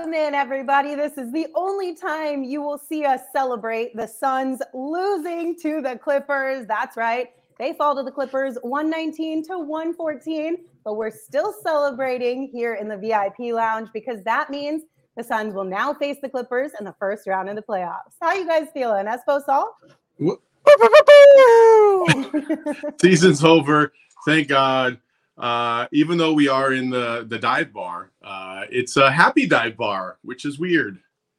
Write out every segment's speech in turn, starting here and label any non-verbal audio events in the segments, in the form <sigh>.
Welcome in, everybody. This is the only time you will see us celebrate the Suns losing to the Clippers. That's right. They fall to the Clippers 119 to 114, but we're still celebrating here in the VIP lounge because that means the Suns will now face the Clippers in the first round of the playoffs. How you guys feeling? Espo Saul? <laughs> Season's over. Thank God. Uh, even though we are in the the dive bar, uh, it's a happy dive bar, which is weird,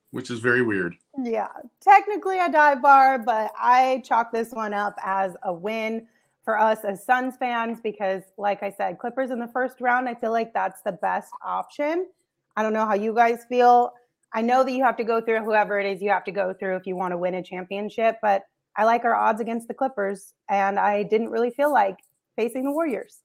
which is very weird. Yeah, technically a dive bar, but I chalk this one up as a win for us as Suns fans because, like I said, Clippers in the first round, I feel like that's the best option. I don't know how you guys feel. I know that you have to go through whoever it is you have to go through if you want to win a championship, but I like our odds against the Clippers, and I didn't really feel like facing the Warriors.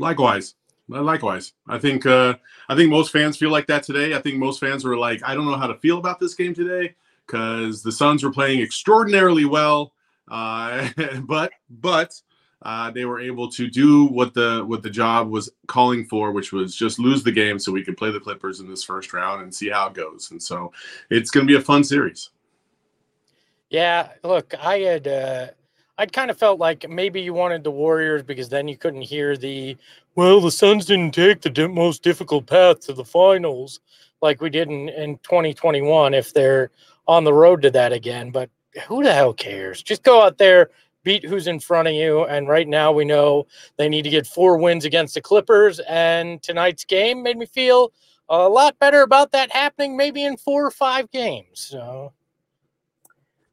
Likewise. Likewise. I think uh, I think most fans feel like that today. I think most fans were like, I don't know how to feel about this game today because the Suns were playing extraordinarily well, uh, <laughs> but but uh, they were able to do what the what the job was calling for, which was just lose the game so we could play the Clippers in this first round and see how it goes. And so it's going to be a fun series. Yeah, look, I had I'd kind of felt like maybe you wanted the Warriors because then you couldn't hear the well, the Suns didn't take the most difficult path to the finals like we did in, in 2021 if they're on the road to that again. But who the hell cares? Just go out there, beat who's in front of you. And right now we know they need to get four wins against the Clippers. And tonight's game made me feel a lot better about that happening maybe in four or five games. So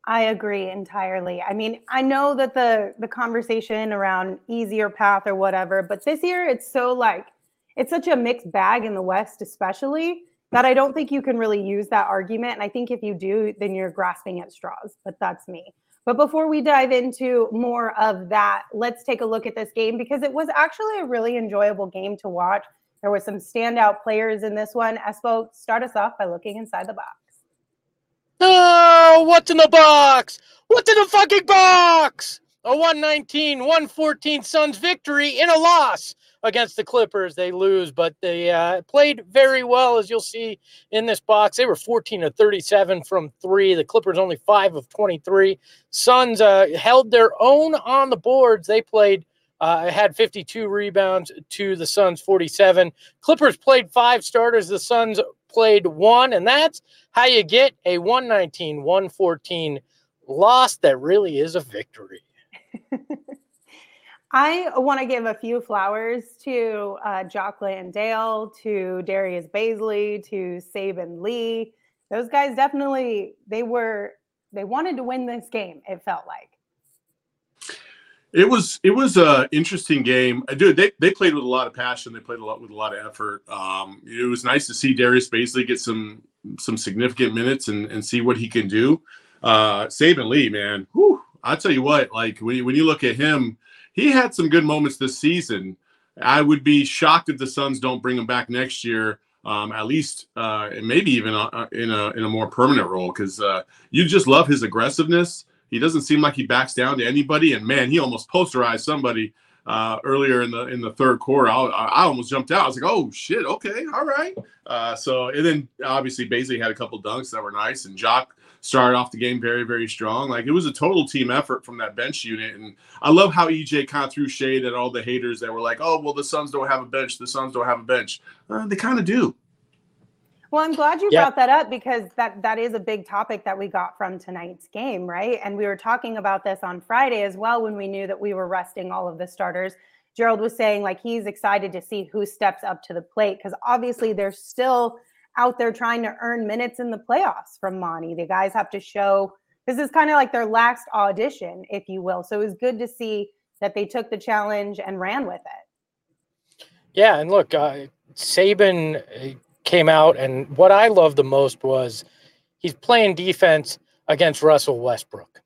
I agree entirely. I mean, I know that the the conversation around easier path or whatever, but this year it's so like it's such a mixed bag in the West, especially that I don't think you can really use that argument. And I think if you do, then you're grasping at straws. But that's me. But before we dive into more of that, let's take a look at this game because it was actually a really enjoyable game to watch. There were some standout players in this one. Espo, start us off by looking inside the box. Oh, what's in the box? What's in the fucking box? A 119 114 Suns victory in a loss against the Clippers. They lose, but they uh, played very well, as you'll see in this box. They were 14 to 37 from three. The Clippers only five of 23. Suns uh, held their own on the boards. They played. Uh, had 52 rebounds to the Suns 47. Clippers played five starters. The Suns played one, and that's how you get a 119 114 loss that really is a victory. <laughs> I want to give a few flowers to uh, Landale, to Darius Bazley, to Saben Lee. Those guys definitely they were they wanted to win this game. It felt like. It was it was a interesting game. Dude, they, they played with a lot of passion. They played a lot with a lot of effort. Um, it was nice to see Darius Bazley get some some significant minutes and, and see what he can do. Uh, Saben Lee, man, whew, I tell you what, like when you, when you look at him, he had some good moments this season. I would be shocked if the Suns don't bring him back next year. Um, at least, uh, and maybe even a, in a in a more permanent role, because uh, you just love his aggressiveness. He doesn't seem like he backs down to anybody. And man, he almost posterized somebody uh, earlier in the in the third quarter. I, I almost jumped out. I was like, oh shit, okay, all right. Uh, so and then obviously Bazley had a couple dunks that were nice, and Jock started off the game very very strong. Like it was a total team effort from that bench unit, and I love how EJ kind of threw shade at all the haters that were like, oh well, the Suns don't have a bench. The Suns don't have a bench. Uh, they kind of do. Well, I'm glad you brought that up because that that is a big topic that we got from tonight's game, right? And we were talking about this on Friday as well when we knew that we were resting all of the starters. Gerald was saying like he's excited to see who steps up to the plate because obviously they're still out there trying to earn minutes in the playoffs from Monty. The guys have to show this is kind of like their last audition, if you will. So it was good to see that they took the challenge and ran with it. Yeah, and look, uh, Saben uh, came out, and what I loved the most was he's playing defense against Russell Westbrook,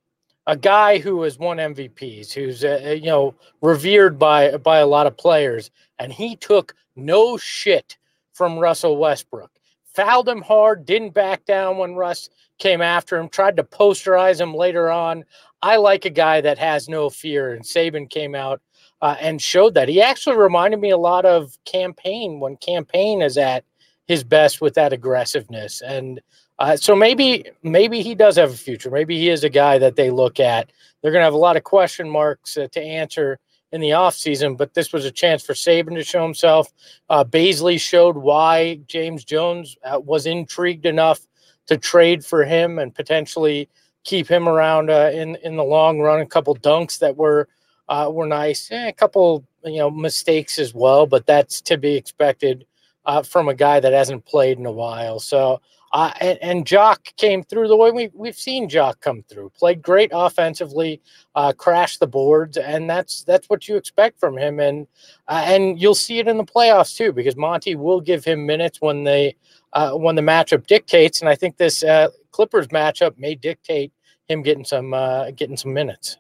a guy who has won MVPs, who's uh, uh, you know revered by by a lot of players, and he took no shit from Russell Westbrook. Fouled him hard, didn't back down when Russ came after him, tried to posterize him later on. I like a guy that has no fear, and Saben came out uh, and showed that. He actually reminded me a lot of Cam Payne when Cam Payne is at his best with that aggressiveness. And uh, so maybe maybe he does have a future. Maybe he is a guy that they look at. They're going to have a lot of question marks uh, to answer in the offseason, but this was a chance for Saben to show himself. Uh, Bazley showed why James Jones uh, was intrigued enough to trade for him and potentially keep him around uh, in in the long run. A couple dunks that were uh, were nice, eh, a couple you know mistakes as well, but that's to be expected uh, from a guy that hasn't played in a while. So. Uh, and, and Jock came through the way we, we've seen Jock come through. Played great offensively, uh, crashed the boards, and that's that's what you expect from him. And uh, and you'll see it in the playoffs too, because Monty will give him minutes when they uh, when the matchup dictates. And I think this uh, Clippers matchup may dictate him getting some uh, getting some minutes.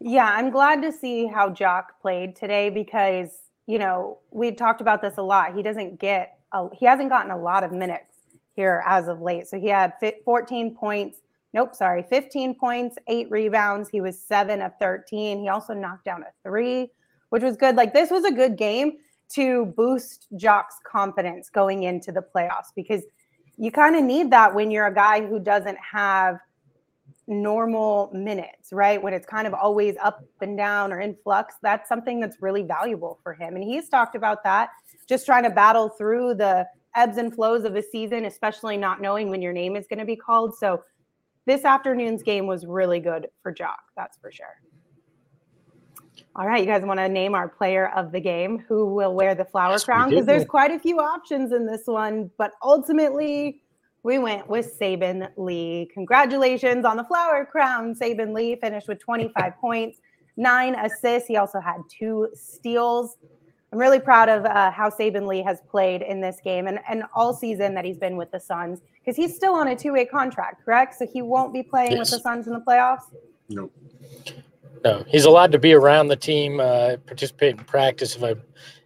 Yeah, I'm glad to see how Jock played today because you know we talked about this a lot. He doesn't get a, he hasn't gotten a lot of minutes here as of late. So he had 14 points. Nope, sorry, 15 points, eight rebounds. He was seven of 13. He also knocked down a three, which was good. Like this was a good game to boost Jock's confidence going into the playoffs because you kind of need that when you're a guy who doesn't have normal minutes, right? When it's kind of always up and down or in flux, that's something that's really valuable for him. And he's talked about that, just trying to battle through the ebbs and flows of a season, especially not knowing when your name is going to be called. So this afternoon's game was really good for Jock, that's for sure. All right, you guys want to name our player of the game who will wear the flower yes, crown? Because there's quite a few options in this one, but ultimately we went with Saben Lee. Congratulations on the flower crown. Saben Lee finished with 25 <laughs> points, nine assists. He also had two steals. I'm really proud of uh, how Saben Lee has played in this game and, and all season that he's been with the Suns because he's still on a two way contract, correct? So he won't be playing yes. with the Suns in the playoffs? Nope. No, he's allowed to be around the team, uh, participate in practice if I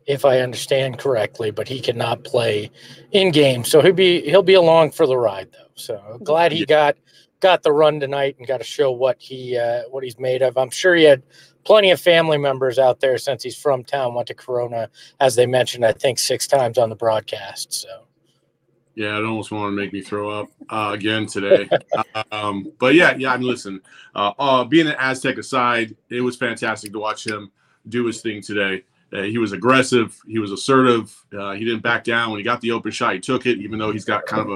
if I understand correctly, but he cannot play in game. So he'll be he'll be along for the ride though. So glad he got got the run tonight and got to show what he uh, what he's made of. I'm sure he had plenty of family members out there since he's from town. Went to Corona, as they mentioned, I think six times on the broadcast. So yeah, it almost want to make me throw up uh, again today. <laughs> um, but yeah, yeah. I mean, listen, uh, uh, being an Aztec aside, it was fantastic to watch him do his thing today. Uh, he was aggressive. He was assertive. Uh, he didn't back down when he got the open shot. He took it, even though he's got kind of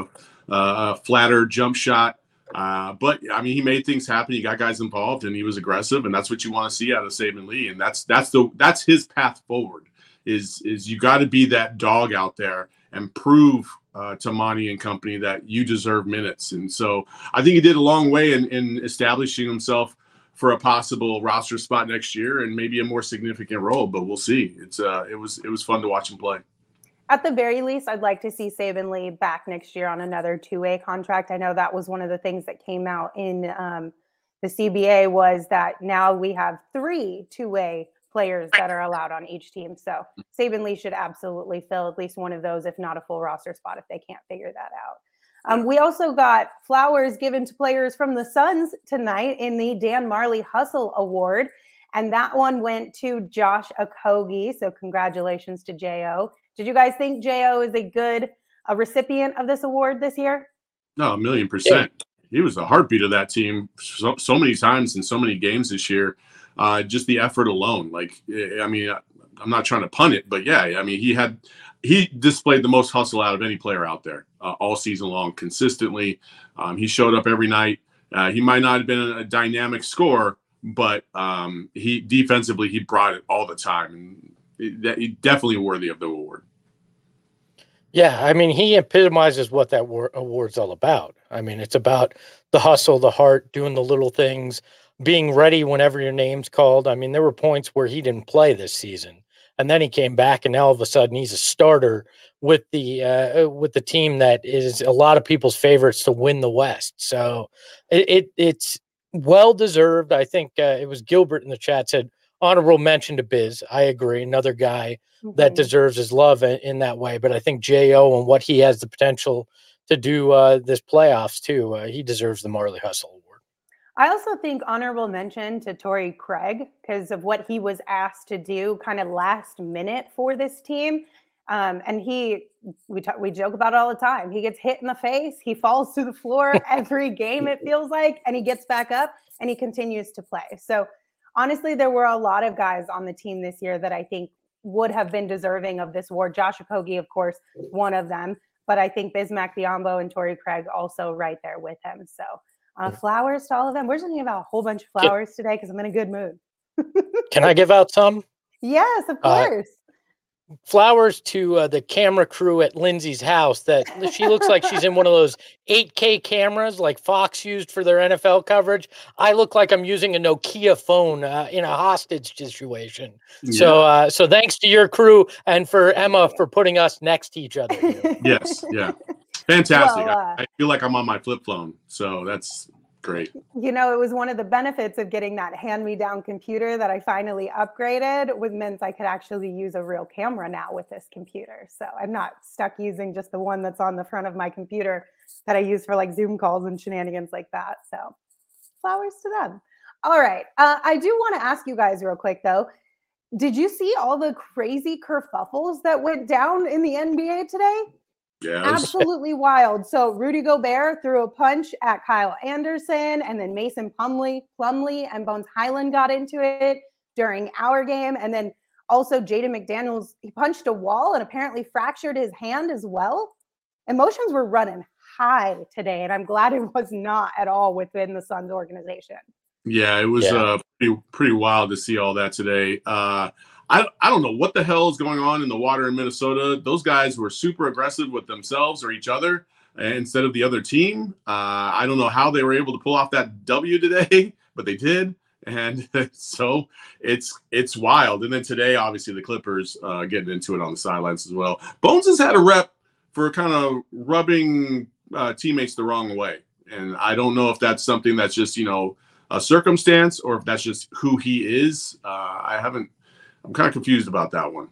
a, uh, a flatter jump shot. but I mean, he made things happen. He got guys involved, and he was aggressive, and that's what you want to see out of Saben Lee. And that's that's the that's his path forward. Is is you got to be that dog out there and prove uh, to Monty and company that you deserve minutes. And so I think he did a long way in, in establishing himself for a possible roster spot next year and maybe a more significant role. But we'll see. It's uh, it was it was fun to watch him play. At the very least, I'd like to see Saben Lee back next year on another two-way contract. I know that was one of the things that came out in um, the CBA was that now we have three two-way players that are allowed on each team. So Saben Lee should absolutely fill at least one of those, if not a full roster spot, if they can't figure that out. Um, we also got flowers given to players from the Suns tonight in the Dan Majerle Hustle Award. And that one went to Josh Okogie. So congratulations to Jo. Did you guys think Jo is a good a recipient of this award this year? No, a million percent. He was the heartbeat of that team so, so many times in so many games this year uh, just the effort alone. Like, I mean, I'm not trying to pun it, but yeah, I mean, he had he displayed the most hustle out of any player out there uh, all season long, consistently. Um, he showed up every night. Uh, he might not have been a dynamic scorer, but um, he defensively he brought it all the time, and it, he definitely worthy of the award. Yeah, I mean, he epitomizes what that award's all about. I mean, it's about the hustle, the heart, doing the little things, being ready whenever your name's called. I mean, there were points where he didn't play this season, and then he came back, and now all of a sudden he's a starter with the uh, uh, with the team that is a lot of people's favorites to win the West. So it, it it's well deserved. I think uh, it was Gilbert in the chat said honorable mention to Biz. I agree, another guy mm-hmm. that deserves his love in, in, that way. But I think Jo and what he has the potential to do uh, this playoffs too, uh, he deserves the Majerle Hustle. I also think honorable mention to Torrey Craig because of what he was asked to do kind of last minute for this team. Um, and he, we talk, we joke about it all the time. He gets hit in the face, he falls to the floor <laughs> every game. It feels like, and he gets back up and he continues to play. So honestly, there were a lot of guys on the team this year that I think would have been deserving of this award. Josh Okogie, of course, one of them, but I think Bismack Biyombo and Torrey Craig also right there with him. So uh, flowers to all of them. We're just gonna give out a whole bunch of flowers today because I'm in a good mood. Can I give out some? Yes, of Uh, course. flowers to uh, the camera crew at Lindsay's house that she looks like she's in one of those 8K cameras like Fox used for their NFL coverage. I look like I'm using a Nokia phone uh, in a hostage situation. So uh, so thanks to your crew and for Emma for putting us next to each other. yes, yeah, fantastic. Well, I, uh, I feel like I'm on my flip phone, so that's great. you know, it was one of the benefits of getting that hand-me-down computer that I finally upgraded with meant I could actually use a real camera now with this computer. So I'm not stuck using just the one that's on the front of my computer that I use for like Zoom calls and shenanigans like that. So flowers to them. All right. Uh, I do want to ask you guys real quick though. Did you see all the crazy kerfuffles that went down in the NBA today? Yeah, it was- absolutely wild. So Rudy Gobert threw a punch at Kyle Anderson, and then Mason Plumlee, Plumlee and Bones Hyland got into it during our game, and then also Jaden McDaniels he punched a wall and apparently fractured his hand as well. Emotions were running high today, and I'm glad it <laughs> was not at all within the Suns organization. Yeah, it was Yeah. uh pretty pretty wild to see all that today. Uh I I don't know what the hell is going on in the water in Minnesota. Those guys were super aggressive with themselves or each other instead of the other team. Uh I don't know how they were able to pull off that W today, <laughs> but they did. And <laughs> so it's it's wild. And then today, obviously, the Clippers uh, getting into it on the sidelines as well. Bones has had a rep for kind of rubbing uh, teammates the wrong way, and I don't know if that's something that's just you know a circumstance or if that's just who he is. Uh, I haven't. I'm kind of confused about that one.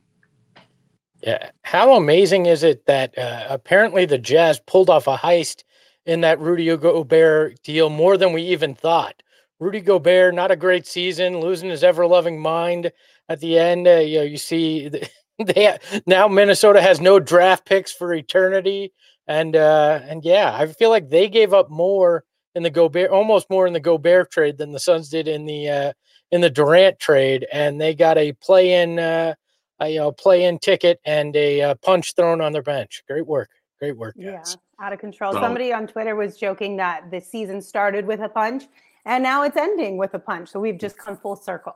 Yeah. How amazing is it that uh, apparently the Jazz pulled off a heist in that Rudy Gobert deal more than we even thought? Rudy Gobert, not a great season, losing his ever loving mind at the end. Uh, you know, you see th- <laughs> they now Minnesota has no draft picks for eternity, and uh, and yeah, I feel like they gave up more in the Gobert, almost more in the Gobert trade than the Suns did in the uh, in the Durant trade, and they got a play in. Uh, a you know, play-in ticket and a uh, punch thrown on their bench. Great work, great work, Yeah, out of control. So- Somebody on Twitter was joking that the season started with a punch and now it's ending with a punch. So we've just come full circle,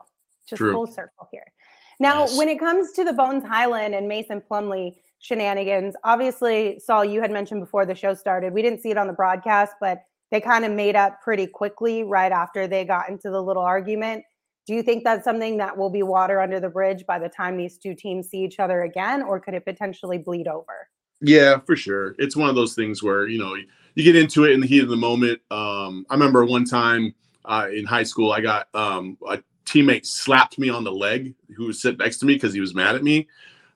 just True. full circle here. Now, Yes. when it comes to the Bones Hyland and Mason Plumlee shenanigans, obviously, Saul, you had mentioned before the show started, we didn't see it on the broadcast, but they kind of made up pretty quickly right after they got into the little argument. Do you think that's something that will be water under the bridge by the time these two teams see each other again, or could it potentially bleed over? Yeah, for sure. It's one of those things where you know you get into it in the heat of the moment. Um, I remember one time uh, in high school, I got um, a teammate slapped me on the leg who was sitting next to me because he was mad at me.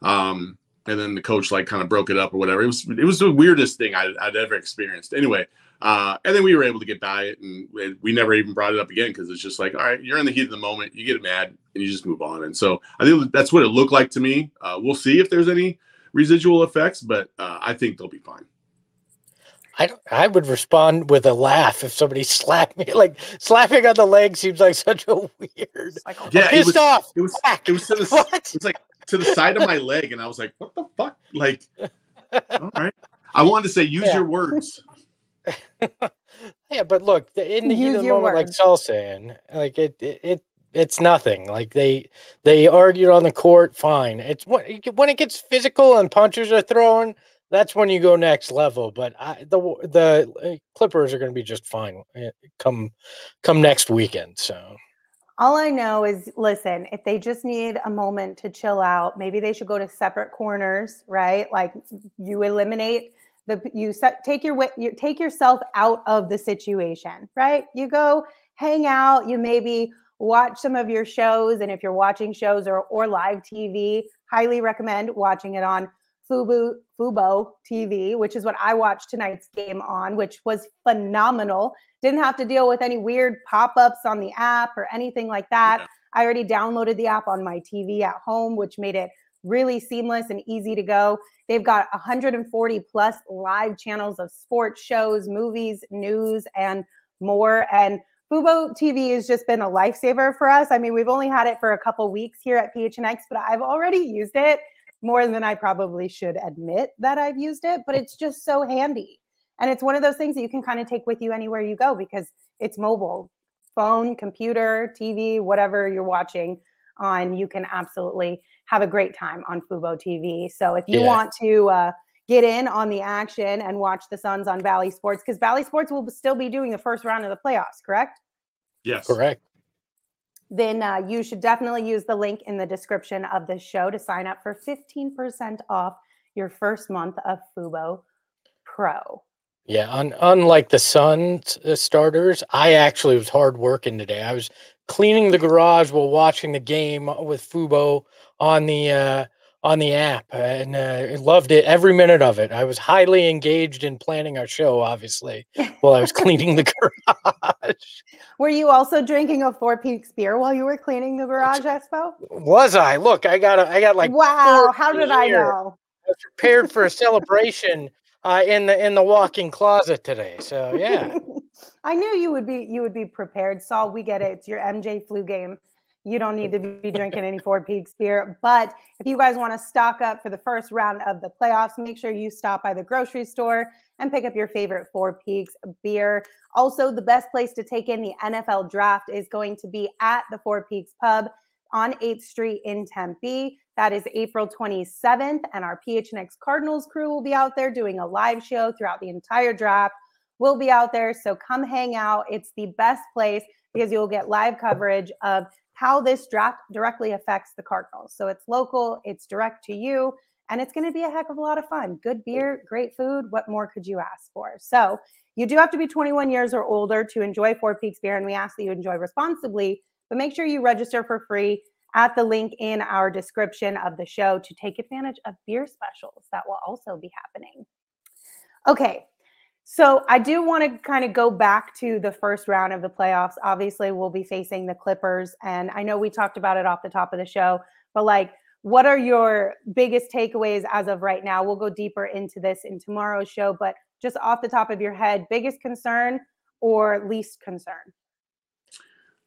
Um, and then the coach like kind of broke it up or whatever. It was it was the weirdest thing I'd, I'd ever experienced. Anyway, uh, and then we were able to get by it, and we- we never even brought it up again because it's just like, all right, you're in the heat of the moment, you get mad, and you just move on. And so I think that's what it looked like to me. Uh, we'll see if there's any residual effects, but uh, I think they'll be fine. I I would respond with a laugh if somebody <laughs> slapped me. Like slapping on the leg seems like such a weird. Like, Yeah, it pissed was- off. It was it was to the <laughs> What? it was like to the side of my leg, and I was like, what the fuck? Like, <laughs> all right. I wanted to say, use Yeah. your words. <laughs> Yeah, but look, in the heat of the moment, like words. Saul's saying, like it, it, it, it's nothing. Like they, they argued on the court. Fine. It's when when it gets physical and punches are thrown. That's when you go next level. But I, the the uh, Clippers are going to be just fine. uh, Come, come next weekend. So All I know is, listen, if they just need a moment to chill out, maybe they should go to separate corners, right? Like you eliminate the you set take your you take yourself out of the situation, right? You go hang out, you maybe watch some of your shows, and if you're watching shows or or live TV, highly recommend watching it on Fubu Fubo TV, which is what I watched tonight's game on, which was phenomenal. Didn't have to deal with any weird pop-ups on the app or anything like that. Yeah. I already downloaded the app on my TV at home, which made it really seamless and easy to go. They've got 140 plus live channels of sports shows, movies, news, and more. And Fubo TV has just been a lifesaver for us. I mean, we've only had it for a couple weeks here at PHNX, but I've already used it more than I probably should admit that I've used it, but it's just so handy. And it's one of those things that you can kind of take with you anywhere you go because it's mobile phone, computer, TV, whatever you're watching on, you can absolutely have a great time on Fubo TV. So if you Yeah. want to uh, get in on the action and watch the Suns on Bally Sports, because Bally Sports will still be doing the first round of the playoffs, correct? Yes. Correct. Then uh, you should definitely use the link in the description of this show to sign up for 15% off your first month of Fubo Pro. Yeah, un- unlike the Suns uh, starters, I actually was hard working today. I was cleaning the garage while watching the game with Fubo on the uh, on the app, and uh, loved it every minute of it. I was highly engaged in planning our show, obviously, <laughs> while I was cleaning the garage. Were you also drinking a Four Peaks beer while you were cleaning the garage, Espo? Was I? Look, I got a, I got like wow, how did I know? I was prepared for a celebration uh, in the in the walk-in closet today. So yeah. I knew you would be you would be prepared. Saul, we get it. It's your MJ flu game. You don't need to be drinking any Four Peaks beer. But if you guys want to stock up for the first round of the playoffs, make sure you stop by the grocery store and pick up your favorite Four Peaks beer. Also, the best place to take in the NFL draft is going to be at the Four Peaks Pub on 8th Street in Tempe. That is April 27th. And our PHNX Cardinals crew will be out there doing a live show throughout the entire draft. We'll be out there. So come hang out. It's the best place because you'll get live coverage of how this draft directly affects the Cardinals. So it's local, it's direct to you, and it's going to be a heck of a lot of fun. Good beer, great food. What more could you ask for? So you do have to be 21 years or older to enjoy Four Peaks beer, and we ask that you enjoy responsibly. But make sure you register for free at the link in our description of the show to take advantage of beer specials that will also be happening. Okay, so I do want to kind of go back to the first round of the playoffs. Obviously, we'll be facing the Clippers, and I know we talked about it off the top of the show, but like, what are your biggest takeaways as of right now? We'll go deeper into this in tomorrow's show, but just off the top of your head, biggest concern or least concern?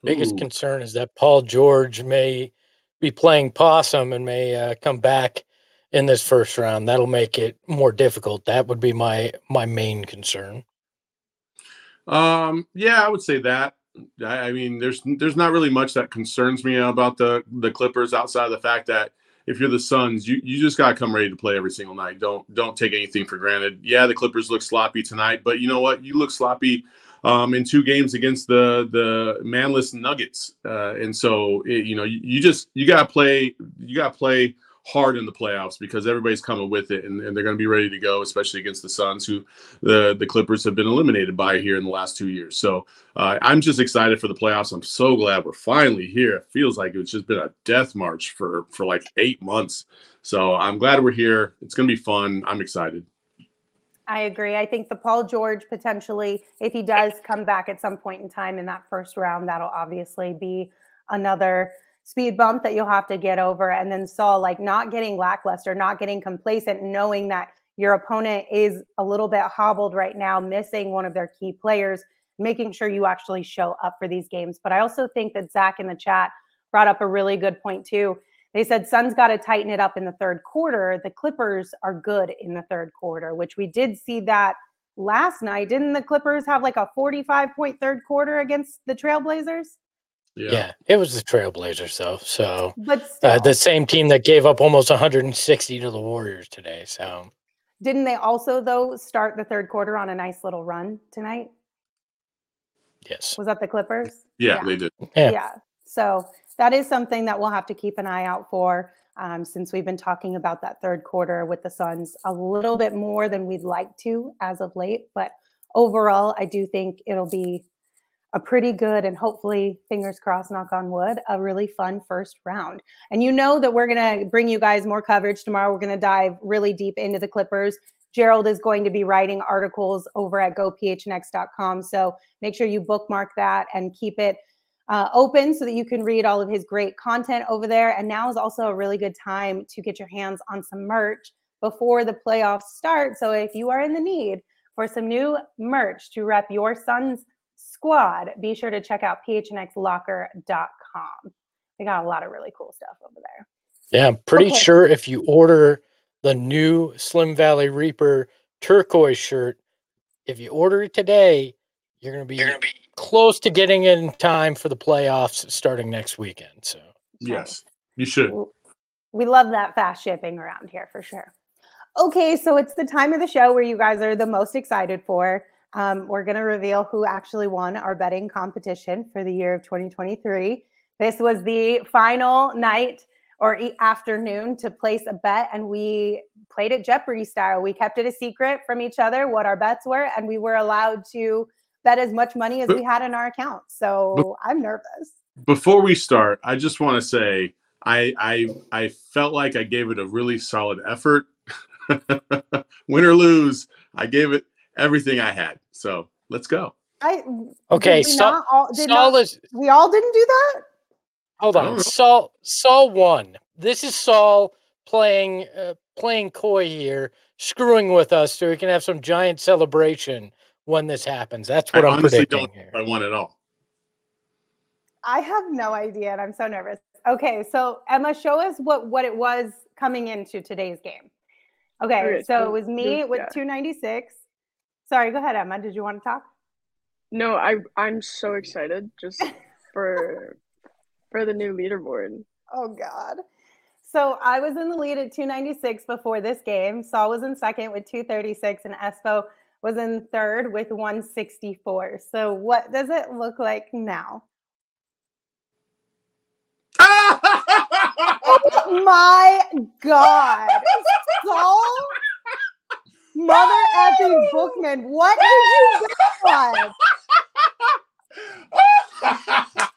Biggest Ooh. concern is that Paul George may be playing possum and may uh, come back in this first round. That'll make it more difficult. That would be my my main concern. Um, yeah, I would say that. I, I mean, there's there's not really much that concerns me about the the Clippers outside of the fact that if you're the Suns, you you just gotta come ready to play every single night. Don't don't take anything for granted. Yeah, the Clippers look sloppy tonight, but you know what? You look sloppy um, in two games against the the manless Nuggets, uh, and so it, you know you, you just you gotta play you gotta play hard in the playoffs because everybody's coming with it and, and they're going to be ready to go, especially against the Suns, who the the Clippers have been eliminated by here in the last two years. So uh, I'm just excited for the playoffs. I'm so glad we're finally here. It feels like it's just been a death march for for like eight months. So I'm glad we're here. It's going to be fun. I'm excited. I agree. I think the Paul George potentially, if he does come back at some point in time in that first round, that'll obviously be another speed bump that you'll have to get over. And then Saul, like not getting lackluster, not getting complacent, knowing that your opponent is a little bit hobbled right now, missing one of their key players, making sure you actually show up for these games. But I also think that Zach in the chat brought up a really good point too. They said Suns got to tighten it up in the third quarter. The Clippers are good in the third quarter, which we did see that last night. Didn't the Clippers have like a 45 point third quarter against the Trailblazers? Yeah, it was the Trailblazers though. So But still, uh, the same team that gave up almost 160 to the Warriors today. So didn't they also though start the third quarter on a nice little run tonight? yes, Was that the Clippers? Yeah, Yeah. they did. Yeah. So that is something that we'll have to keep an eye out for um, since we've been talking about that third quarter with the Suns a little bit more than we'd like to as of late. But overall, I do think it'll be a pretty good and hopefully, fingers crossed, knock on wood, a really fun first round. And you know that we're going to bring you guys more coverage tomorrow. We're going to dive really deep into the Clippers. Gerald is going to be writing articles over at gophnx.com. So make sure you bookmark that and keep it uh, open so that you can read all of his great content over there. And now is also a really good time to get your hands on some merch before the playoffs start. So if you are in the need for some new merch to rep your Suns squad, be sure to check out phnxlocker.com. They got a lot of really cool stuff over there. Yeah, I'm pretty Okay. sure if you order the new Slim Valley Reaper turquoise shirt, if you order it today, you're gonna be, gonna be close to getting in time for the playoffs starting next weekend. So Yes, you should. We love that fast shipping around here for sure. Okay, so it's the time of the show where you guys are the most excited for. Um, we're going to reveal who actually won our betting competition for the year of 2023. This was the final night or e- afternoon to place a bet, and we played it Jeopardy style. We kept it a secret from each other what our bets were, and we were allowed to bet as much money as we had in our account. So I'm nervous. Before we start, I just want to say I I I felt like I gave it a really solid effort. <laughs> Win or lose, I gave it everything I had. So let's go. I Okay, we Saul- all, did Saul not, is we all didn't do that. hold on. Saul Saul won. This is Saul playing uh, playing coy here, screwing with us so we can have some giant celebration when this happens. That's what I am honestly predicting don't here. I won at all. I have no idea, and I'm so nervous. Okay, so Emma, show us what what it was coming into today's game. Okay, Okay, so it was me with yeah. 296. Sorry, go ahead, Emma. Did you want to talk? No, I I'm so excited just <laughs> for for the new leaderboard. Oh God. So I was in the lead at 296 before this game. Saul was in second with 236, and Espo was in third with 164. So what does it look like now? <laughs> Oh my God. Saul, mother effing Bookman, what did you bet on? <laughs>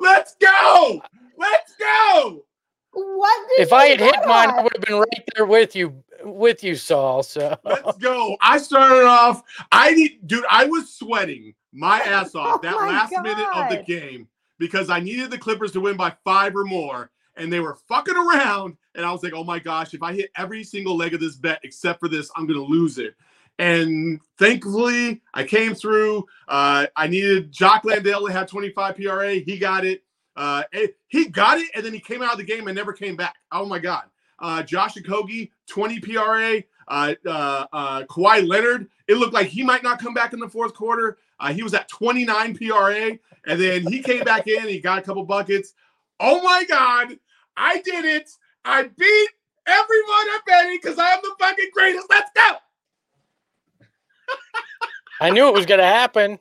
Let's go! Let's go! What did If I had hit bet mine, I would have been right there with you with you, Saul. So Let's go. I started off. I need, dude. I was sweating my <laughs> ass off Oh that my last minute of the game because I needed the Clippers to win by five or more, and they were fucking around. And I was like, oh my gosh, if I hit every single leg of this bet except for this, I'm gonna lose it. And thankfully, I came through. Uh, I needed Jock Landale to have 25 PRA. He got it. Uh, eh, he got it, and then he came out of the game and never came back. Oh my god. Uh, Josh Okogie, 20 PRA. Uh, uh, uh, Kawhi Leonard, it looked like he might not come back in the fourth quarter. Uh, he was at 29 PRA, and then he came back in. He got a couple buckets. Oh my God, I did it! I beat everyone at betting because I am the fucking greatest. Let's go! I knew it was going to happen.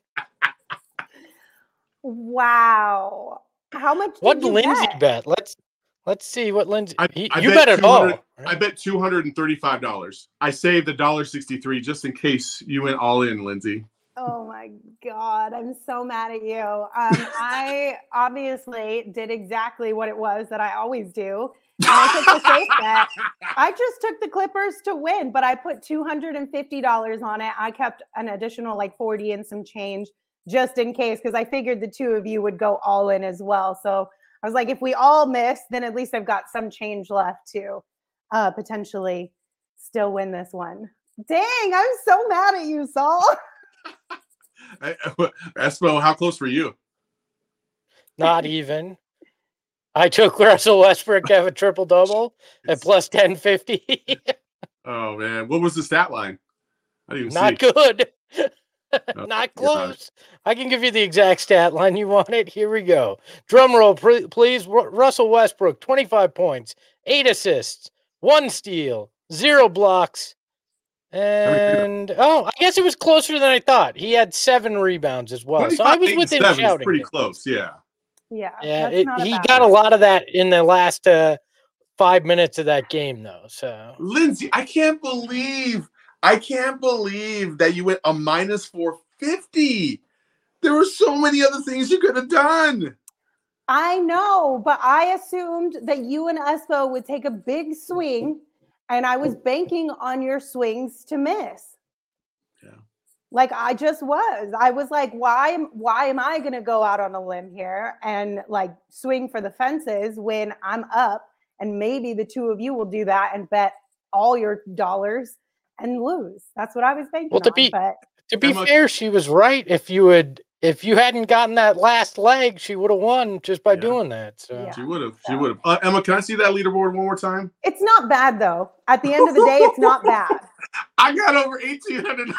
Wow. How much What you Lindsay bet? bet? Let's let's see what Lindsay. I- he- I you bet bet it all. I bet two hundred and thirty-five dollars. I saved a dollar sixty-three just in case you went all in, Lindsay. Oh my God. I'm so mad at you. Um, I <laughs> obviously did exactly what it was that I always do. <laughs> And I took the safe bet. I <laughs> just took the Clippers to win, but I put $250 on it. I kept an additional like 40 and some change just in case, because I figured the two of you would go all in as well. So I was like, if we all miss, then at least I've got some change left to uh, potentially still win this one. Dang, I'm so mad at you, Saul. <laughs> I- Espo, how close were you? Not even. I took Russell Westbrook to have a triple double at plus 1050. <laughs> Oh man, what was the stat line? I didn't Not see. good. Oh, Not close. I can give you the exact stat line you want it. Here we go. Drum roll, please. Russell Westbrook, 25 points, eight assists, one steal, zero blocks. And oh, I guess it was closer than I thought. He had seven rebounds as well. So I was within shouting. pretty close. Yeah. Yeah. Yeah, it, he bad got a lot of that in the last uh, five minutes of that game, though. So Lindsay, I can't believe, I can't believe that you went a minus 450. There were so many other things you could have done. I know, but I assumed that you and Espo would take a big swing, and I was banking on your swings to miss. Like I just was. I was like, why am why am I gonna go out on a limb here and like swing for the fences when I'm up and maybe the two of you will do that and bet all your dollars and lose. That's what I was thinking. Well, to on, be- but To be Emma- fair, she was right. If you had if you hadn't gotten that last leg, she would have won just by Yeah. doing that. So Yeah. She would have. She would have. Uh, Emma, can I see that leaderboard one more time? it's not bad though. At the end of the day, it's not <laughs> bad. I got over eighteen hundred.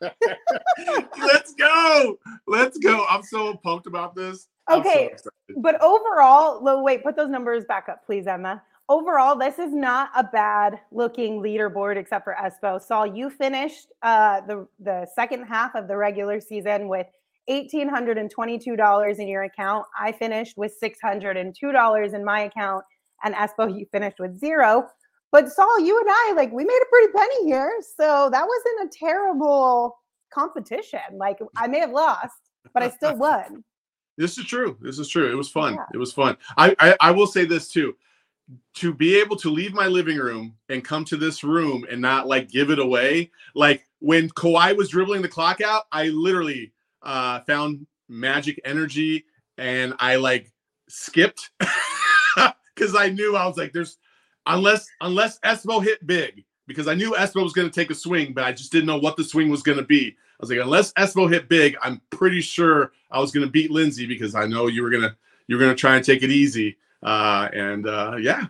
Let's go. Let's go. I'm so pumped about this. I'm so Okay. But overall, lo- wait, put those numbers back up, please, Emma. Overall, this is not a bad looking leaderboard except for Espo. Saul, you finished uh, the the second half of the regular season with eighteen hundred and twenty two dollars in your account. I finished with six hundred and two dollars in my account, and Espo, you finished with zero. But Saul, you and I, like, we made a pretty penny here, so that wasn't a terrible competition. Like, I may have lost, but I still won. This is true. This is true. It was fun. Yeah. It was fun. I, I I will say this too. To be able to leave my living room and come to this room and not like give it away. Like when Kawhi was dribbling the clock out, I literally uh found magic energy and I like skipped <laughs> because I knew I was like, there's unless unless Espo hit big because I knew Espo was going to take a swing, but I just didn't know what the swing was going to be. I was like, unless Espo hit big, I'm pretty sure I was going to beat Lindsay because I know you were gonna you were gonna try and take it easy. Uh, and uh, yeah,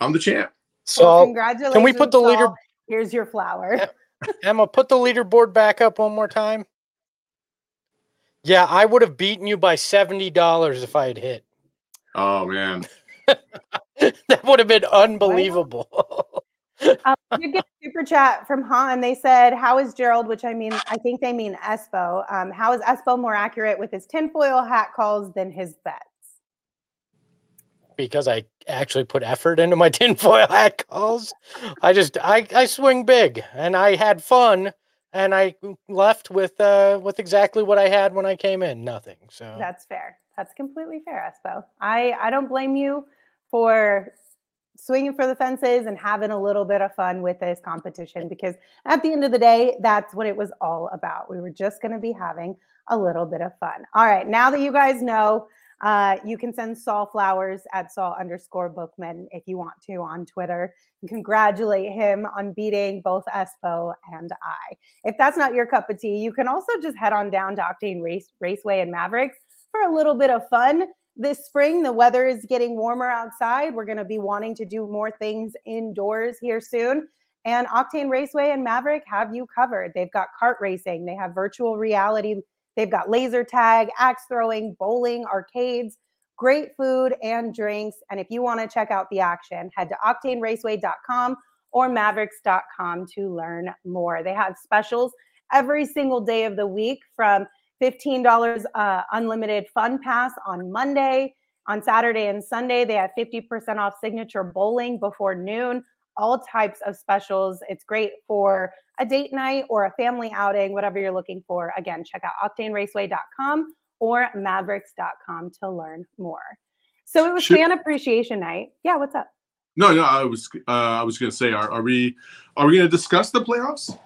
I'm the champ. Well, so congratulations. can we put the Saul. leader Here's your flower. Yeah. <laughs> Emma, put the leaderboard back up one more time. Yeah, I would have beaten you by seventy dollars if I had hit. Oh man, <laughs> <laughs> that would have been unbelievable. Um, <laughs> you get a super chat from Han. They said, "How is Gerald?" Which I mean, I think they mean Espo. Um, how is Espo more accurate with his tinfoil hat calls than his bets? because I actually put effort into my <laughs> tinfoil hat calls. I just I, I swing big and I had fun and I left with uh with exactly what I had when I came in. Nothing. So That's fair. That's completely fair, Espo. I I don't blame you for swinging for the fences and having a little bit of fun with this competition because at the end of the day, that's what it was all about. We were just going to be having a little bit of fun. All right, now that you guys know, uh, you can send Saul flowers at Saul underscore Bookman if you want to on Twitter and congratulate him on beating both Espo and I. If that's not your cup of tea, you can also just head on down to Octane Race Raceway and Mavrix for a little bit of fun this spring. The weather is getting warmer outside. We're going to be wanting to do more things indoors here soon. And Octane Raceway and Mavrix have you covered. They've got kart racing, they have virtual reality, they've got laser tag, axe throwing, bowling, arcades, great food and drinks. And if you want to check out the action, head to octaneraceway.com or mavrix.com to learn more. They have specials every single day of the week from $15 uh, unlimited fun pass on Monday. On Saturday and Sunday, they have 50% off signature bowling before noon, all types of specials. It's great for a date night or a family outing, whatever you're looking for. Again, check out octaneraceway.com or mavrix.com to learn more. So it was Should- fan appreciation night. Yeah, what's up? no, no, I was uh, I was going to say, are, are we are we going to discuss the playoffs?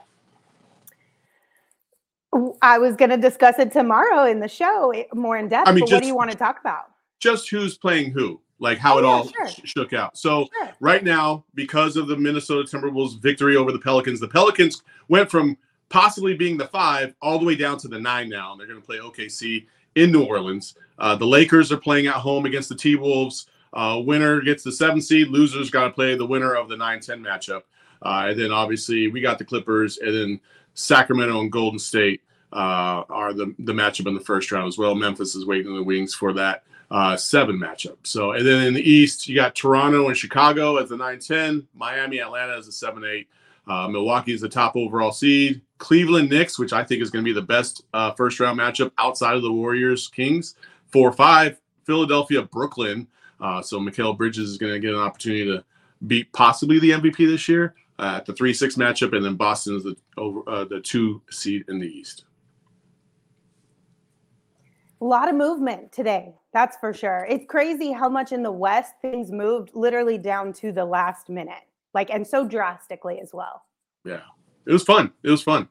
I was going to discuss it tomorrow in the show eh, more in depth. I mean, but what do you want to talk about? Just who's playing who, like how Oh, it yeah, all sure. shook out. So Sure. right now, because of the Minnesota Timberwolves victory over the Pelicans, the Pelicans went from possibly being the five all the way down to the nine now, and they're going to play OKC in New Orleans. Uh, the Lakers are playing at home against the T Wolves. Uh, winner gets the seven seed. Losers got to play the winner of the 9-10 matchup. Uh, and then obviously we got the Clippers, and then Sacramento and Golden State uh, are the the matchup in the first round as well. Memphis is waiting in the wings for that uh, seven matchup. So, and then in the East, you got Toronto and Chicago as the 9 10, Miami, Atlanta as the 7 8. Uh, Milwaukee is the top overall seed. Cleveland Knicks, which I think is going to be the best uh, first round matchup outside of the Warriors Kings, 4 5. Philadelphia, Brooklyn. Uh, so, Mikal Bridges is going to get an opportunity to beat possibly the MVP this year uh, at the 3 6 matchup. And then Boston is the, over, uh, the two seed in the East. A lot of movement today. That's for sure. It's crazy how much in the West things moved literally down to the last minute, like, and so drastically as well. Yeah. It was fun. It was fun.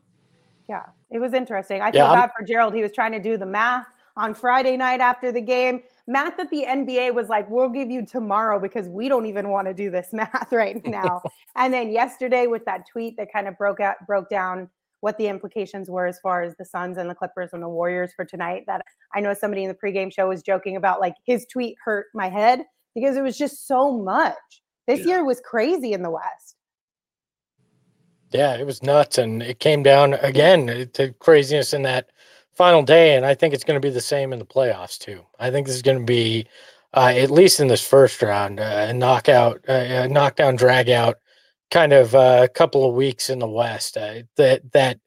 Yeah, it was interesting. I Yeah, feel I'm- bad for Gerald. He was trying to do the math on Friday night after the game. Math that the NBA was like, we'll give you tomorrow because we don't even want to do this <laughs> math right <laughs> now. and then yesterday with that tweet that kind of broke out broke down what the implications were as far as the Suns and the Clippers and the Warriors for tonight. That I know somebody in the pregame show was joking about like his tweet hurt my head because it was just so much. This Yeah. year was crazy in the West. Yeah, it was nuts, and it came down again to craziness in that final day. And I think it's going to be the same in the playoffs too. I think this is going to be, uh, at least in this first round, uh, a knockout, uh, a knockdown, drag out kind of uh, couple of weeks in the West. Uh, that that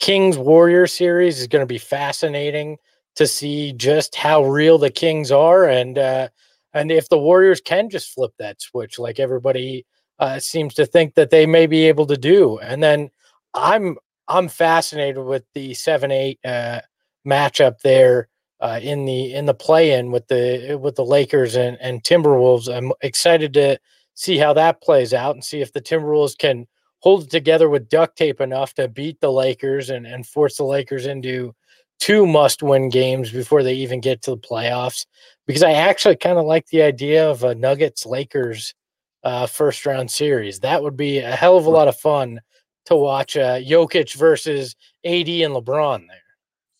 Kings Warrior series is going to be fascinating to see just how real the Kings are, and uh, and if the Warriors can just flip that switch, like everybody uh, seems to think that they may be able to do. And then I'm I'm fascinated with the seven eight uh, matchup there uh, in the in the play in with the with the Lakers and and Timberwolves. I'm excited to see how that plays out and see if the Timberwolves can hold it together with duct tape enough to beat the Lakers and and force the Lakers into two must win games before they even get to the playoffs because I actually kind of like the idea of a Nuggets Lakers uh, first round series. That would be a hell of a lot of fun to watch uh, Jokic versus AD and LeBron there.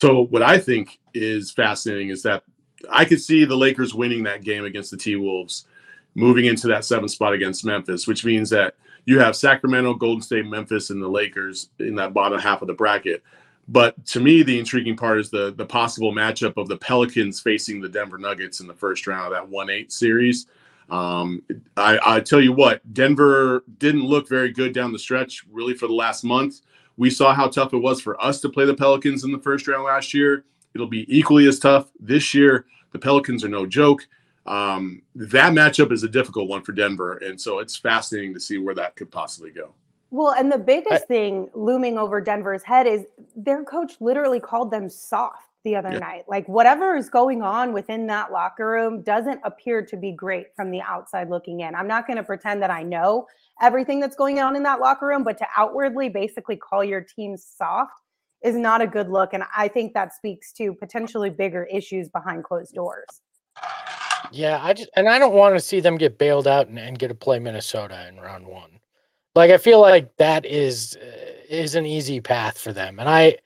So what I think is fascinating is that I could see the Lakers winning that game against the T Wolves, moving into that seventh spot against Memphis, which means that you have Sacramento, Golden State, Memphis, and the Lakers in that bottom half of the bracket. But to me, the intriguing part is the the possible matchup of the Pelicans facing the Denver Nuggets in the first round of that one eight series. Um, I, I tell you what, Denver didn't look very good down the stretch, really, for the last month. We saw how tough it was for us to play the Pelicans in the first round last year. It'll be equally as tough this year. The Pelicans are no joke. Um, that matchup is a difficult one for Denver, and so it's fascinating to see where that could possibly go. Well, and the biggest thing looming over Denver's head is their coach literally called them soft the other Yeah. night. Like whatever is going on within that locker room doesn't appear to be great from the outside looking in. I'm not going to pretend that I know everything that's going on in that locker room, but to outwardly basically call your team soft is not a good look. And I think that speaks to potentially bigger issues behind closed doors. Yeah, I just and I don't want to see them get bailed out and, and get to play Minnesota in round one. Like I feel like that is is an easy path for them. And I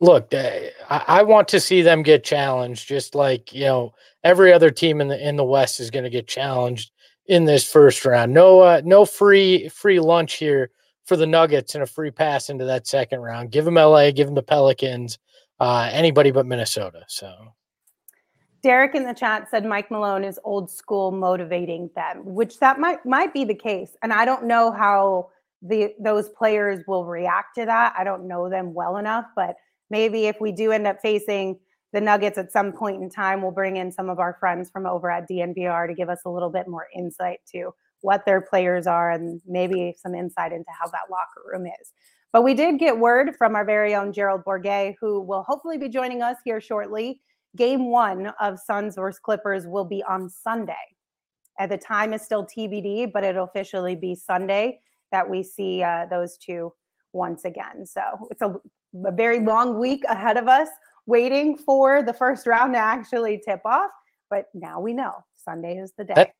look, I, I want to see them get challenged, just like you know every other team in the in the West is going to get challenged in this first round. No, uh, no free free lunch here for the Nuggets and a free pass into that second round. Give them LA, give them the Pelicans, uh, anybody but Minnesota. So. Derek in the chat said Mike Malone is old school motivating them, which that might might be the case. And I don't know how the those players will react to that. I don't know them well enough, but maybe if we do end up facing the Nuggets at some point in time, we'll bring in some of our friends from over at DNVR to give us a little bit more insight to what their players are and maybe some insight into how that locker room is. But we did get word from our very own Gerald Bourguet, who will hopefully be joining us here shortly game one of Suns versus Clippers will be on Sunday. At the time is still TBD, but it'll officially be Sunday that we see uh, those two once again. So it's a, a very long week ahead of us, waiting for the first round to actually tip off. But now we know Sunday is the day. That-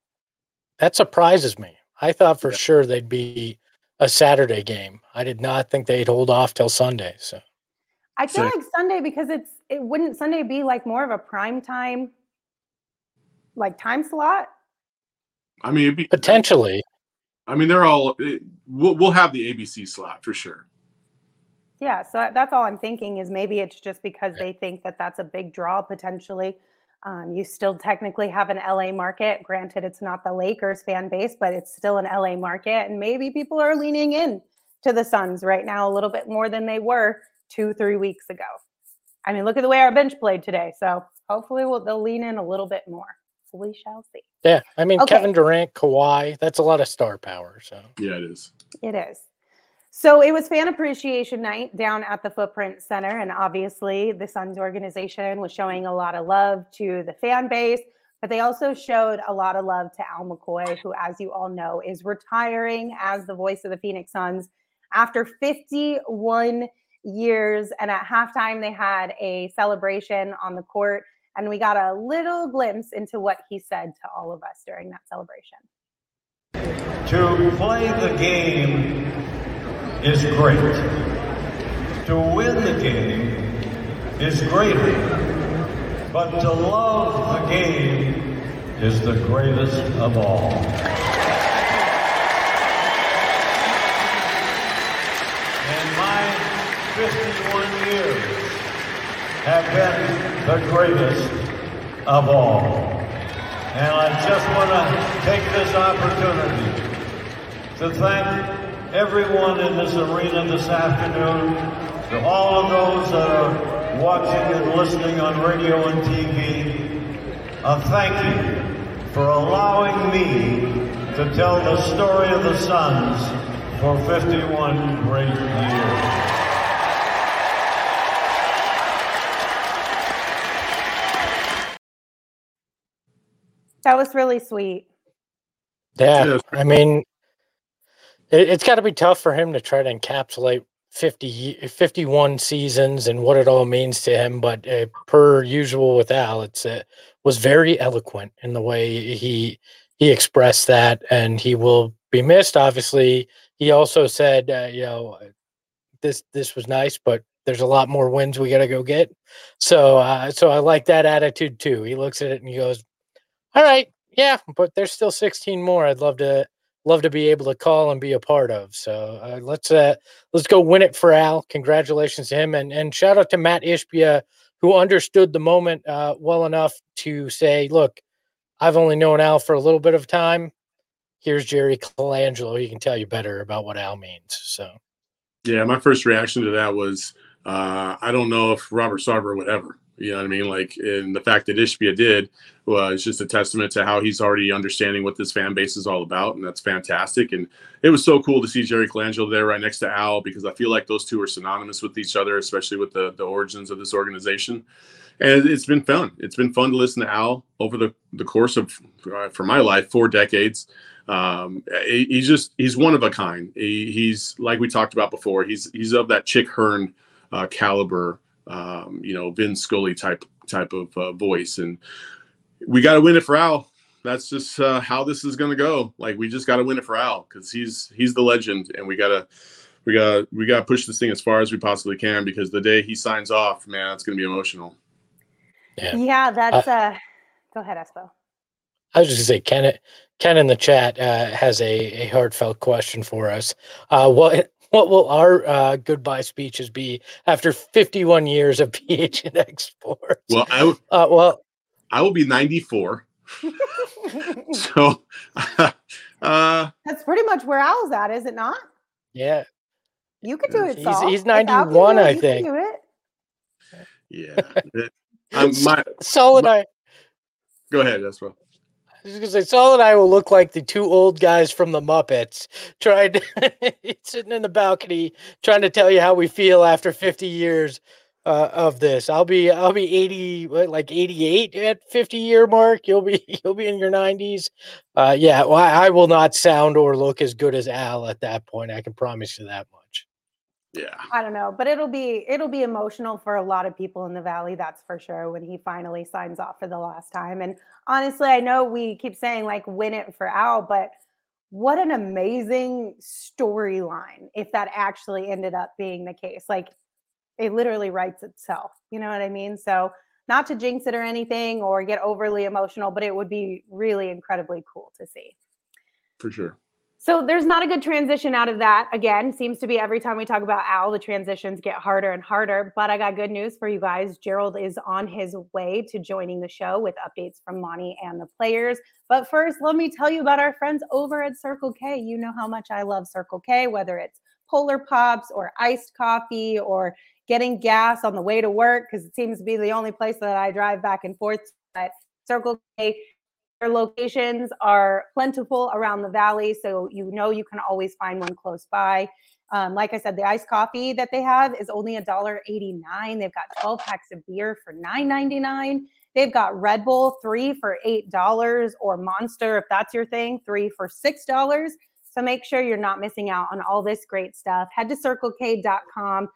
That surprises me. I thought for Yeah. sure they'd be a Saturday game. I did not think they'd hold off till Sunday. So I feel So- like Sunday because it's it wouldn't Sunday be like more of a prime time like time slot? I mean, it'd be, potentially, I mean, they're all. It, we'll we'll have the ABC slot for sure. Yeah, so that's all I'm thinking is maybe it's just because Yeah. they think that that's a big draw potentially. Um, you still technically have an LA market. Granted, it's not the Lakers fan base, but it's still an LA market, and maybe people are leaning in to the Suns right now a little bit more than they were two, three weeks ago. I mean, look at the way our bench played today. So hopefully, we'll, they'll lean in a little bit more. We shall see. yeah. I mean, Okay. Kevin Durant, Kawhi, that's a lot of star power. So Yeah, it is. It is. So it was fan appreciation night down at the Footprint Center. And obviously, the Suns organization was showing a lot of love to the fan base, but they also showed a lot of love to Al McCoy, who, as you all know, is retiring as the voice of the Phoenix Suns after 51 years. And at halftime, they had a celebration on the court. And we got a little glimpse into what he said to all of us during that celebration. To play the game is great. To win the game is greater. But to love the game is the greatest of all. And my 51 years have been the greatest of all. And I just want to take this opportunity to thank everyone in this arena this afternoon, to all of those that are watching and listening on radio and TV. A thank you for allowing me to tell the story of the Suns for 51 great years. That was really sweet. Yeah, I mean, it, it's got to be tough for him to try to encapsulate 50, 51 seasons and what it all means to him. But uh, per usual with Al, it's uh, was very eloquent in the way he he expressed that, and he will be missed. Obviously, he also said, uh, you know, this this was nice, but there's a lot more wins we got to go get. So, uh, so I like that attitude too. He looks at it and he goes, all right, yeah, but there's still 16 more. I'd love to love to be able to call and be a part of. So uh, let's uh, let's go win it for Al. Congratulations to him, and and shout out to Matt Ishbia who understood the moment uh, well enough to say, "Look, I've only known Al for a little bit of time. Here's Jerry Colangelo. He can tell you better about what Al means." So Yeah, my first reaction to that was uh, I don't know if Robert Sarver would ever. You know what I mean? Like, and the fact that Ishbia did was just a testament to how he's already understanding what this fan base is all about, and that's fantastic. And it was so cool to see Jerry Colangelo there right next to Al because I feel like those two are synonymous with each other, especially with the the origins of this organization. And it's been fun. It's been fun to listen to Al over the the course of uh, for my life four decades. Um, he, he's just he's one of a kind. He, he's like we talked about before. He's he's of that Chick Hearn uh, caliber. Um, you know, Vin Scully type type of uh, voice, and we got to win it for Al. That's just uh, how this is going to go. Like we just got to win it for Al because he's he's the legend, and we gotta we got to we got to push this thing as far as we possibly can because the day he signs off, man, it's going to be emotional. Yeah. Yeah, that's uh go ahead, Espo. I was just gonna say, Ken, Ken in the chat uh, has a, a heartfelt question for us. Uh, what what will our uh, goodbye speeches be after 51 years of <laughs> PH and X Sports? Well, I w- uh, well, I will be 94, <laughs> so <laughs> uh, That's pretty much where Al's at, is it not? yeah, You could do it. He's- Saul. he's If 91, do I you can think. do it. yeah. It- um, my, Saul and I. go ahead, that's well. I gonna say, Saul and I will look like the two old guys from the Muppets, trying to <laughs> sitting in the balcony, trying to tell you how we feel after 50 years uh, of this. I'll be, I'll be 80, what, like 88 at 50 year mark. You'll be, <laughs> you'll be in your 90s. Uh, yeah, well, I, I will not sound or look as good as Al at that point. I can promise you that much. Yeah. I don't know, but it'll be it'll be emotional for a lot of people in the valley, that's for sure, when he finally signs off for the last time. And honestly, I know we keep saying like win it for Al, but what an amazing storyline if that actually ended up being the case. Like it literally writes itself. You know what I mean? So not to jinx it or anything or get overly emotional, but it would be really incredibly cool to see. For sure. So there's not a good transition out of that. Again, seems to be every time we talk about Al, the transitions get harder and harder. But I got good news for you guys. Gerald is on his way to joining the show with updates from Monty and the players. But first, let me tell you about our friends over at Circle K. You know how much I love Circle K, whether it's Polar Pops or iced coffee or getting gas on the way to work, because it seems to be the only place that I drive back and forth. To. But Circle K their locations are plentiful around the valley, so you know you can always find one close by. Um, like I said, the iced coffee that they have is only $1.89. They've got 12 packs of beer for $9.99. They've got Red Bull, three for $8, or Monster, if that's your thing, three for $6. So make sure you're not missing out on all this great stuff. Head to circlek.com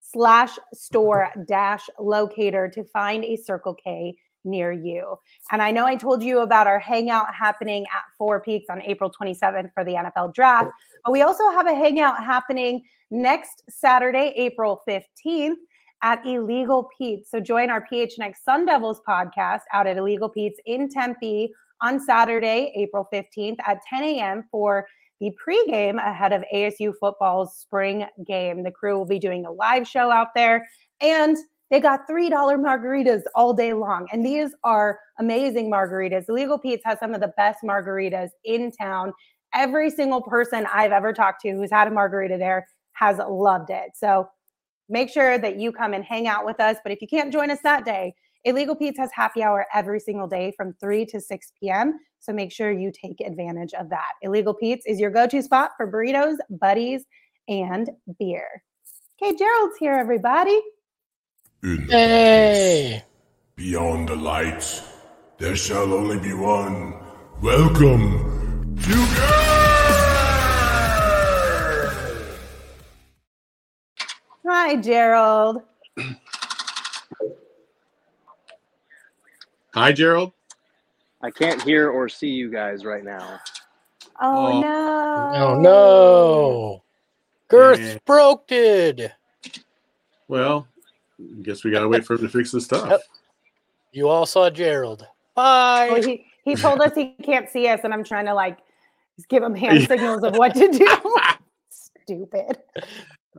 slash store dash locator to find a Circle K near you. And I know I told you about our hangout happening at Four Peaks on April 27th for the NFL draft, but we also have a hangout happening next Saturday, April 15th at Illegal Pete's. So join our PHNX Sun Devils podcast out at Illegal Pete's in Tempe on Saturday, April 15th at 10 a.m. for the pregame ahead of ASU football's spring game. The crew will be doing a live show out there and they got $3 margaritas all day long. And these are amazing margaritas. Illegal Pete's has some of the best margaritas in town. Every single person I've ever talked to who's had a margarita there has loved it. So make sure that you come and hang out with us. But if you can't join us that day, Illegal Pete's has happy hour every single day from 3 to 6 p.m. So make sure you take advantage of that. Illegal Pete's is your go to spot for burritos, buddies, and beer. Okay, Gerald's here, everybody. In the Hey. beyond the lights, there shall only be one. Welcome to Hi, Gerald. Hi, Gerald. I can't hear or see you guys right now. Oh, Oh. no. Oh no. Girth Yeah. broke it. Well, I guess we gotta wait for him to fix this stuff. Yep. You all saw Gerald. Bye. Well, he, he told us he can't see us, and I'm trying to like give him hand <laughs> signals of what to do. <laughs> Stupid.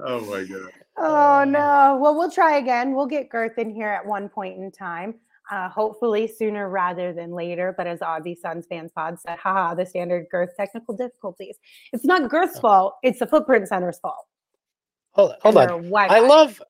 Oh my god. Oh no. Well, we'll try again. We'll get Girth in here at one point in time. Uh, hopefully sooner rather than later. But as Aussie Suns fans pod said, haha, the standard Girth technical difficulties. It's not Girth's fault. It's the Footprint Center's fault. hold, and hold on. I love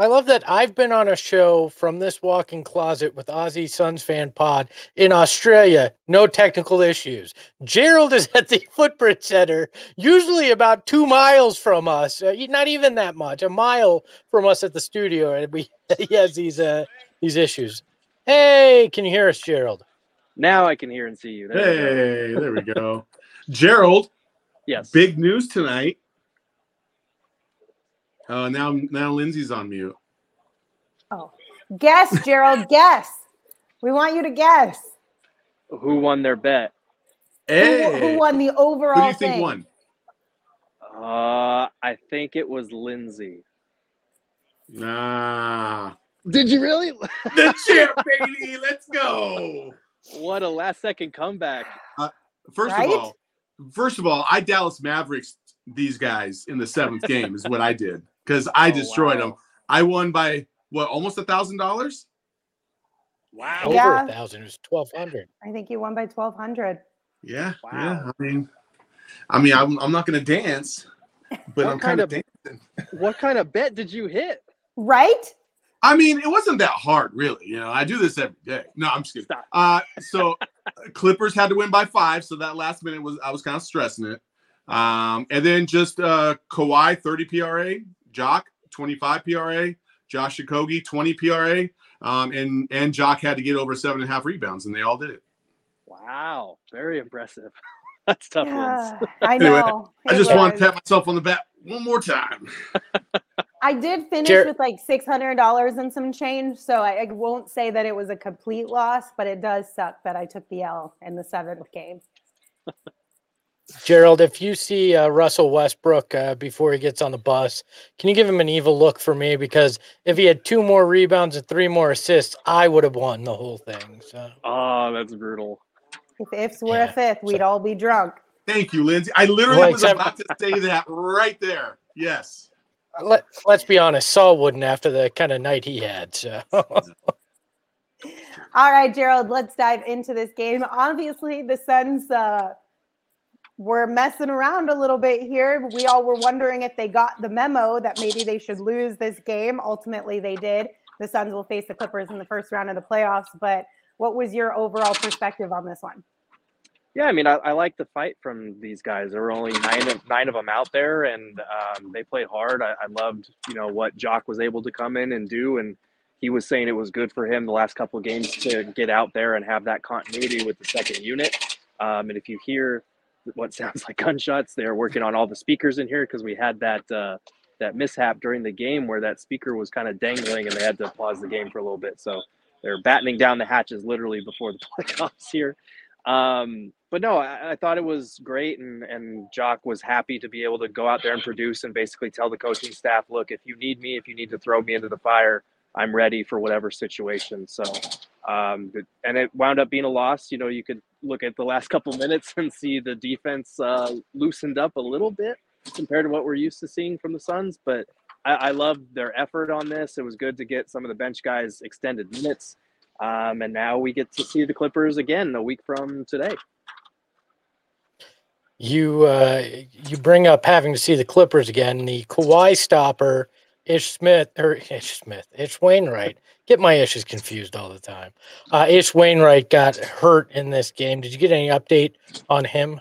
I love that I've been on a show from this walk-in closet with Aussie Suns fan pod in Australia, no technical issues. Gerald is <laughs> at the Footprint Center, usually about two miles from us, uh, not even that much, a mile from us at the studio, and we <laughs> he has these uh these issues. Hey, can you hear us, Gerald? Now I can hear and see you. There we go. Hey, there we go. Gerald, Yes. big news tonight. Uh, now, now Lindsay's on mute. Oh, guess, Gerald. <laughs> guess. We want you to guess. Who won their bet? Who, Hey, who won the overall? Who do you think thing? won? Uh, I think it was Lindsay. Nah, Did you really? <laughs> the champ, baby. Let's go. what a last second comeback. First Right? of all, first of all, I Dallas Mavericks these guys in the seventh game is what I did because I Oh, destroyed wow. them. I won by what almost a thousand dollars. Wow. Over Yeah. a thousand, it was twelve hundred. I think you won by 1,200. Yeah, Wow. yeah. I mean, I mean, I'm, I'm not gonna dance, but I'm kind kind of of- dancing. <laughs> What kind of bet did you hit? Right? I mean, it wasn't that hard, really. You know, I do this every day. No, I'm just kidding. Stop. Uh, so <laughs> Clippers had to win by five, so that last minute was I was kind of stressing it. Um, and then just uh, Kawhi 30 PRA, Jock 25 PRA, Josh Okogie 20 PRA, um, and and Jock had to get over seven and a half rebounds, and they all did it. Wow. Very impressive. <laughs> That's tough Yeah, wins. I Anyway, know. I It just want to pat myself on the back one more time. <laughs> I did finish Jer- with like six hundred dollars and some change, so I, I won't say that it was a complete loss, but it does suck that I took the L in the seventh game. Gerald, if you see uh, Russell Westbrook uh, before he gets on the bus, can you give him an evil look for me? Because if he had two more rebounds and three more assists, I would have won the whole thing. So Oh, that's brutal. If ifs were Yeah, a fifth, we'd all be drunk. Thank you, Lindsay. I literally Well, was except- about to say that right there. Yes. let let's be honest, Saul wouldn't after the kind of night he had. So <laughs> All right, Gerald, let's dive into this game. Obviously, the Suns uh, were messing around a little bit here. We all were wondering if they got the memo that maybe they should lose this game. Ultimately, they did. The Suns will face the Clippers in the first round of the playoffs. But what was your overall perspective on this one? Yeah, I mean, I, I like the fight from these guys. There were only nine of nine of them out there, and um, they played hard. I, I loved, you know, what Jock was able to come in and do, and he was saying it was good for him the last couple of games to get out there and have that continuity with the second unit. Um, and if you hear what sounds <laughs> like gunshots, they're working on all the speakers in here because we had that uh, that mishap during the game where that speaker was kind of dangling and they had to pause the game for a little bit. So they're battening down the hatches literally before the <laughs> playoffs here. Um, but no, I, I, thought it was great, and and Jock was happy to be able to go out there and produce and basically tell the coaching staff, look, if you need me, if you need to throw me into the fire, I'm ready for whatever situation. So, um, and it wound up being a loss. You know, you could look at the last <laughs> couple minutes and see the defense uh, loosened up a little bit compared to what we're used to seeing from the Suns, but. I, I loved their effort on this. It was good to get some of the bench guys extended minutes. Um, and now we get to see the Clippers again a week from today. You uh, you bring up having to see the Clippers again. The Kawhi stopper, Ish Smith or <laughs> Ish Smith, Ish Wainwright. Get my issues confused all the time. Uh, Ish Wainwright got hurt in this game. Did you get any update on him?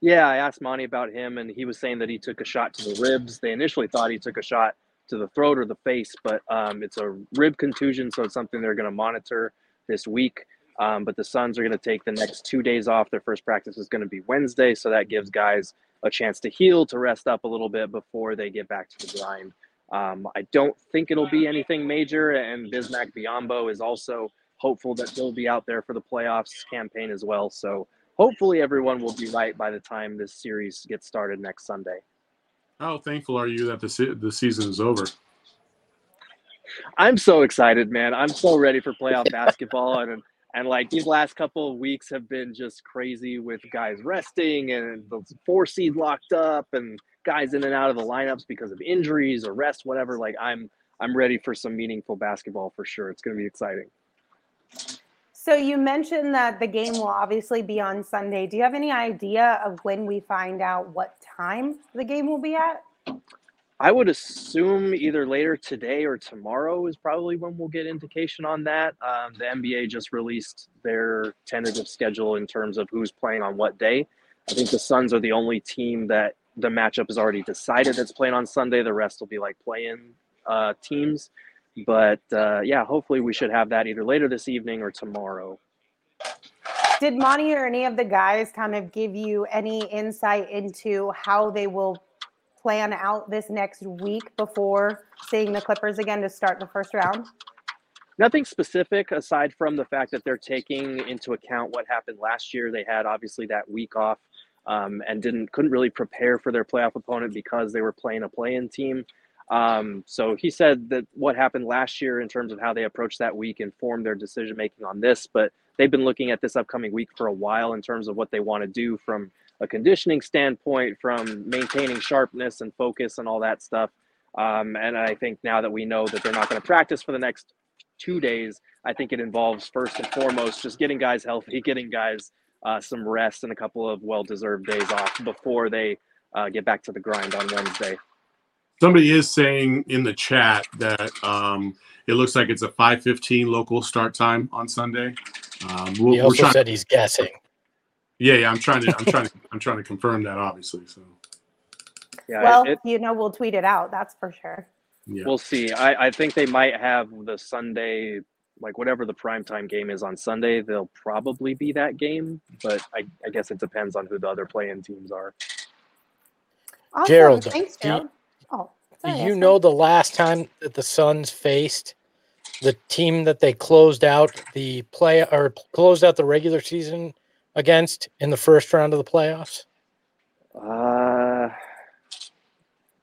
Yeah, I asked Monty about him, and he was saying that he took a shot to the ribs. They initially thought he took a shot to the throat or the face, but um, it's a rib contusion, so it's something they're going to monitor this week. Um, but the Suns are going to take the next two days off. Their first practice is going to be Wednesday, so that gives guys a chance to heal, to rest up a little bit before they get back to the grind. Um, I don't think it'll be anything major, and Bismack Biyombo is also hopeful that he'll be out there for the playoffs campaign as well. So hopefully everyone will be right by the time this series gets started next Sunday. How thankful are you that the se- the season is over? I'm so excited, man. I'm so ready for playoff basketball, and and like these last couple of weeks have been just crazy with guys resting and the four seed locked up, and guys in and out of the lineups because of injuries or rest, whatever. Like I'm I'm ready for some meaningful basketball for sure. It's going to be exciting. So you mentioned that the game will obviously be on Sunday. Do you have any idea of when we find out what time the game will be at? I would assume either later today or tomorrow is probably when we'll get indication on that. Um, the NBA just released their tentative schedule in terms of who's playing on what day. I think the Suns are the only team that the matchup is already decided that's playing on Sunday. The rest will be like playing uh, teams. But uh, yeah, hopefully we should have that either later this evening or tomorrow. Did Monty or any of the guys kind of give you any insight into how they will plan out this next week before seeing the Clippers again to start the first round? Nothing specific aside from the fact that they're taking into account what happened last year. They had obviously that week off um, and didn't couldn't really prepare for their playoff opponent because they were playing a play-in team. Um, so he said that what happened last year in terms of how they approached that week informed their decision making on this, but they've been looking at this upcoming week for a while in terms of what they want to do from a conditioning standpoint, from maintaining sharpness and focus and all that stuff. Um, and I think now that we know that they're not going to practice for the next two days, I think it involves first and foremost just getting guys healthy, <laughs> getting guys uh, some rest and a couple of well deserved days off before they uh, get back to the grind on Wednesday. Somebody is saying in the chat that um, it looks like it's a 5:15 local start time on Sunday. Um, we'll, he also trying, said he's guessing. Yeah, yeah, I'm trying to, I'm <laughs> trying to, I'm trying to confirm that, obviously. So. Yeah, well, it, you know, we'll tweet it out. That's for sure. Yeah. We'll see. I, I think they might have the Sunday, like whatever the primetime game is on Sunday, they'll probably be that game. But I, I guess it depends on who the other playing teams are. Awesome. Gerald, thanks, Gerald. Oh, sorry, you know the last time that the Suns faced the team that they closed out the play or closed out the regular season against in the first round of the playoffs? Uh,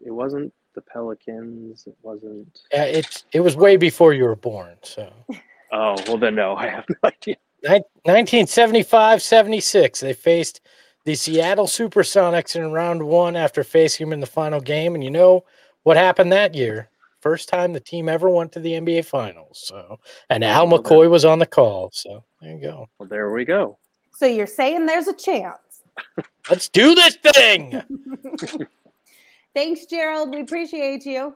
it wasn't the Pelicans. It wasn't. Yeah, it it was way before you were born. So. <laughs> Oh well, then no, <laughs> I have no idea. 1975 76. They faced the Seattle Supersonics in round one after facing them in the final game. And you know what happened that year? First time the team ever went to the NBA Finals. So, and Al McCoy was on the call. So there you go. Well, there we go. So you're saying there's a chance? <laughs> Let's do this thing. <laughs> Thanks, Gerald. We appreciate you.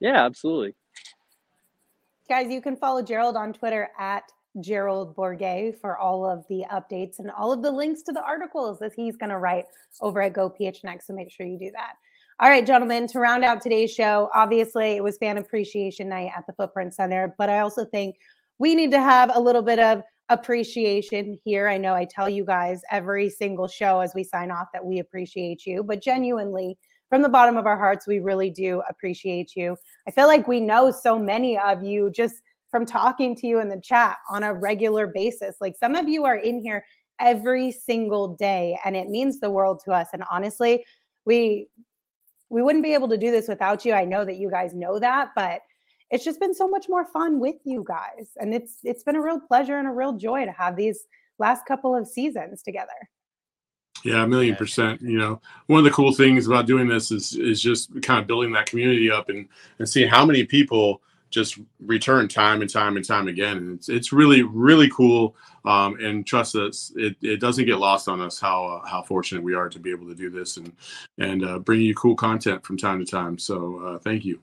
Yeah, absolutely. Guys, you can follow Gerald on Twitter at Gerald Bourguet for all of the updates and all of the links to the articles that he's going to write over at Go PHNX. So make sure you do that. All right, gentlemen, to round out today's show, obviously it was fan appreciation night at the Footprint Center, but I also think we need to have a little bit of appreciation here. I know I tell you guys every single show as we sign off that we appreciate you, but genuinely, from the bottom of our hearts, we really do appreciate you. I feel like we know so many of you just from talking to you in the chat on a regular basis. Like some of you are in here every single day and it means the world to us and honestly, we we wouldn't be able to do this without you. I know that you guys know that, but it's just been so much more fun with you guys and it's it's been a real pleasure and a real joy to have these last couple of seasons together. Yeah, a million percent. You know, one of the cool things about doing this is is just kind of building that community up and and seeing how many people just return time and time and time again. And it's it's really really cool. Um, and trust us, it, it doesn't get lost on us how uh, how fortunate we are to be able to do this and and uh, bring you cool content from time to time. So uh, thank you.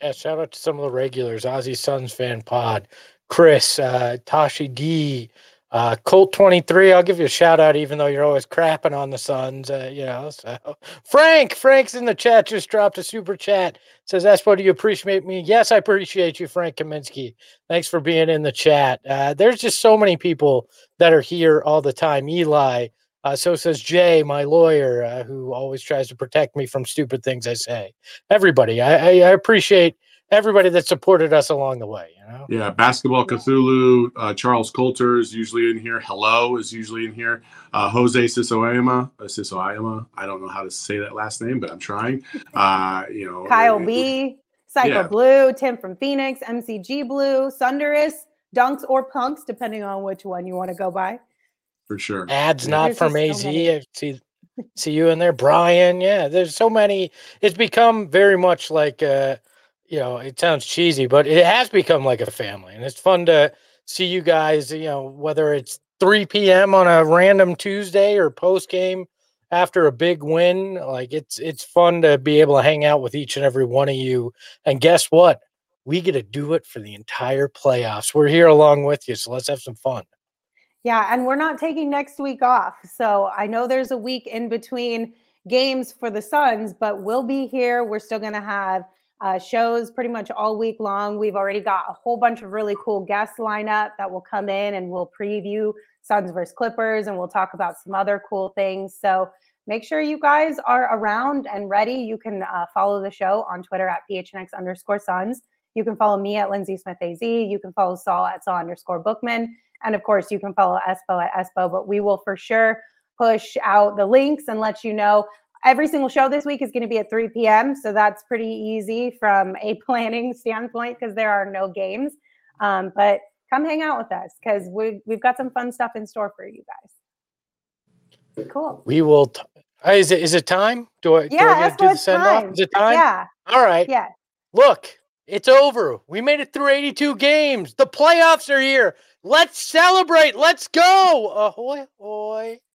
Yeah, shout out to some of the regulars, Aussie Suns fan pod, Chris, uh, Tashi D, uh, Colt 23, I'll give you a shout out, even though you're always crapping on the Suns. Uh, you know, so Frank, Frank's in the chat, just dropped a super chat. Says, Espo, do you appreciate me? Yes, I appreciate you, Frank Kaminsky. Thanks for being in the chat. Uh, there's just so many people that are here all the time. Eli, uh, so says Jay, my lawyer, uh, who always tries to protect me from stupid things I say. Everybody, I, I, I appreciate everybody that supported us along the way. You know. Yeah, basketball Cthulhu. Uh, Charles Coulter is usually in here. Hello is usually in here. Uh, Jose Sisoyama, uh, Sisoyama. I don't know how to say that last name, but I'm trying. Uh, you know, Kyle B, Psycho yeah. Blue, Tim from Phoenix, MCG Blue, Sunderus, Dunks or Punks, depending on which one you want to go by. for sure. Ads not There's from AZ. so see see you in there, Brian. Yeah, there's so many. It's become very much like uh, you know, it sounds cheesy, but it has become like a family, and it's fun to see you guys. You know, whether it's 3 p.m. on a random Tuesday or post game after a big win, like it's it's fun to be able to hang out with each and every one of you. And guess what? We get to do it for the entire playoffs. We're here along with you, so let's have some fun. Yeah, and we're not taking next week off. So I know there's a week in between games for the Suns, but we'll be here. We're still going to have uh, shows pretty much all week long. We've already got a whole bunch of really cool guests lined up that will come in and we'll preview Suns versus Clippers and we'll talk about some other cool things. So make sure you guys are around and ready. You can uh, follow the show on Twitter at PHNX underscore Suns. You can follow me at Lindsay Smith AZ. You can follow Saul at Saul underscore Bookman. And of course, you can follow Espo at Espo, but we will for sure push out the links and let you know. Every single show this week is going to be at 3 p.m. So that's pretty easy from a <laughs> planning standpoint because there are no games. Um, but come hang out with us because we, we've got some fun stuff in store for you guys. Cool. We will. T- uh, is it is it time? Do I, do I Yeah, get to do the send off? Is it time? Yeah. All right. Yeah. Look, it's over. We made it through 82 games. The playoffs are here. Let's celebrate. Let's go. Ahoy, ahoy.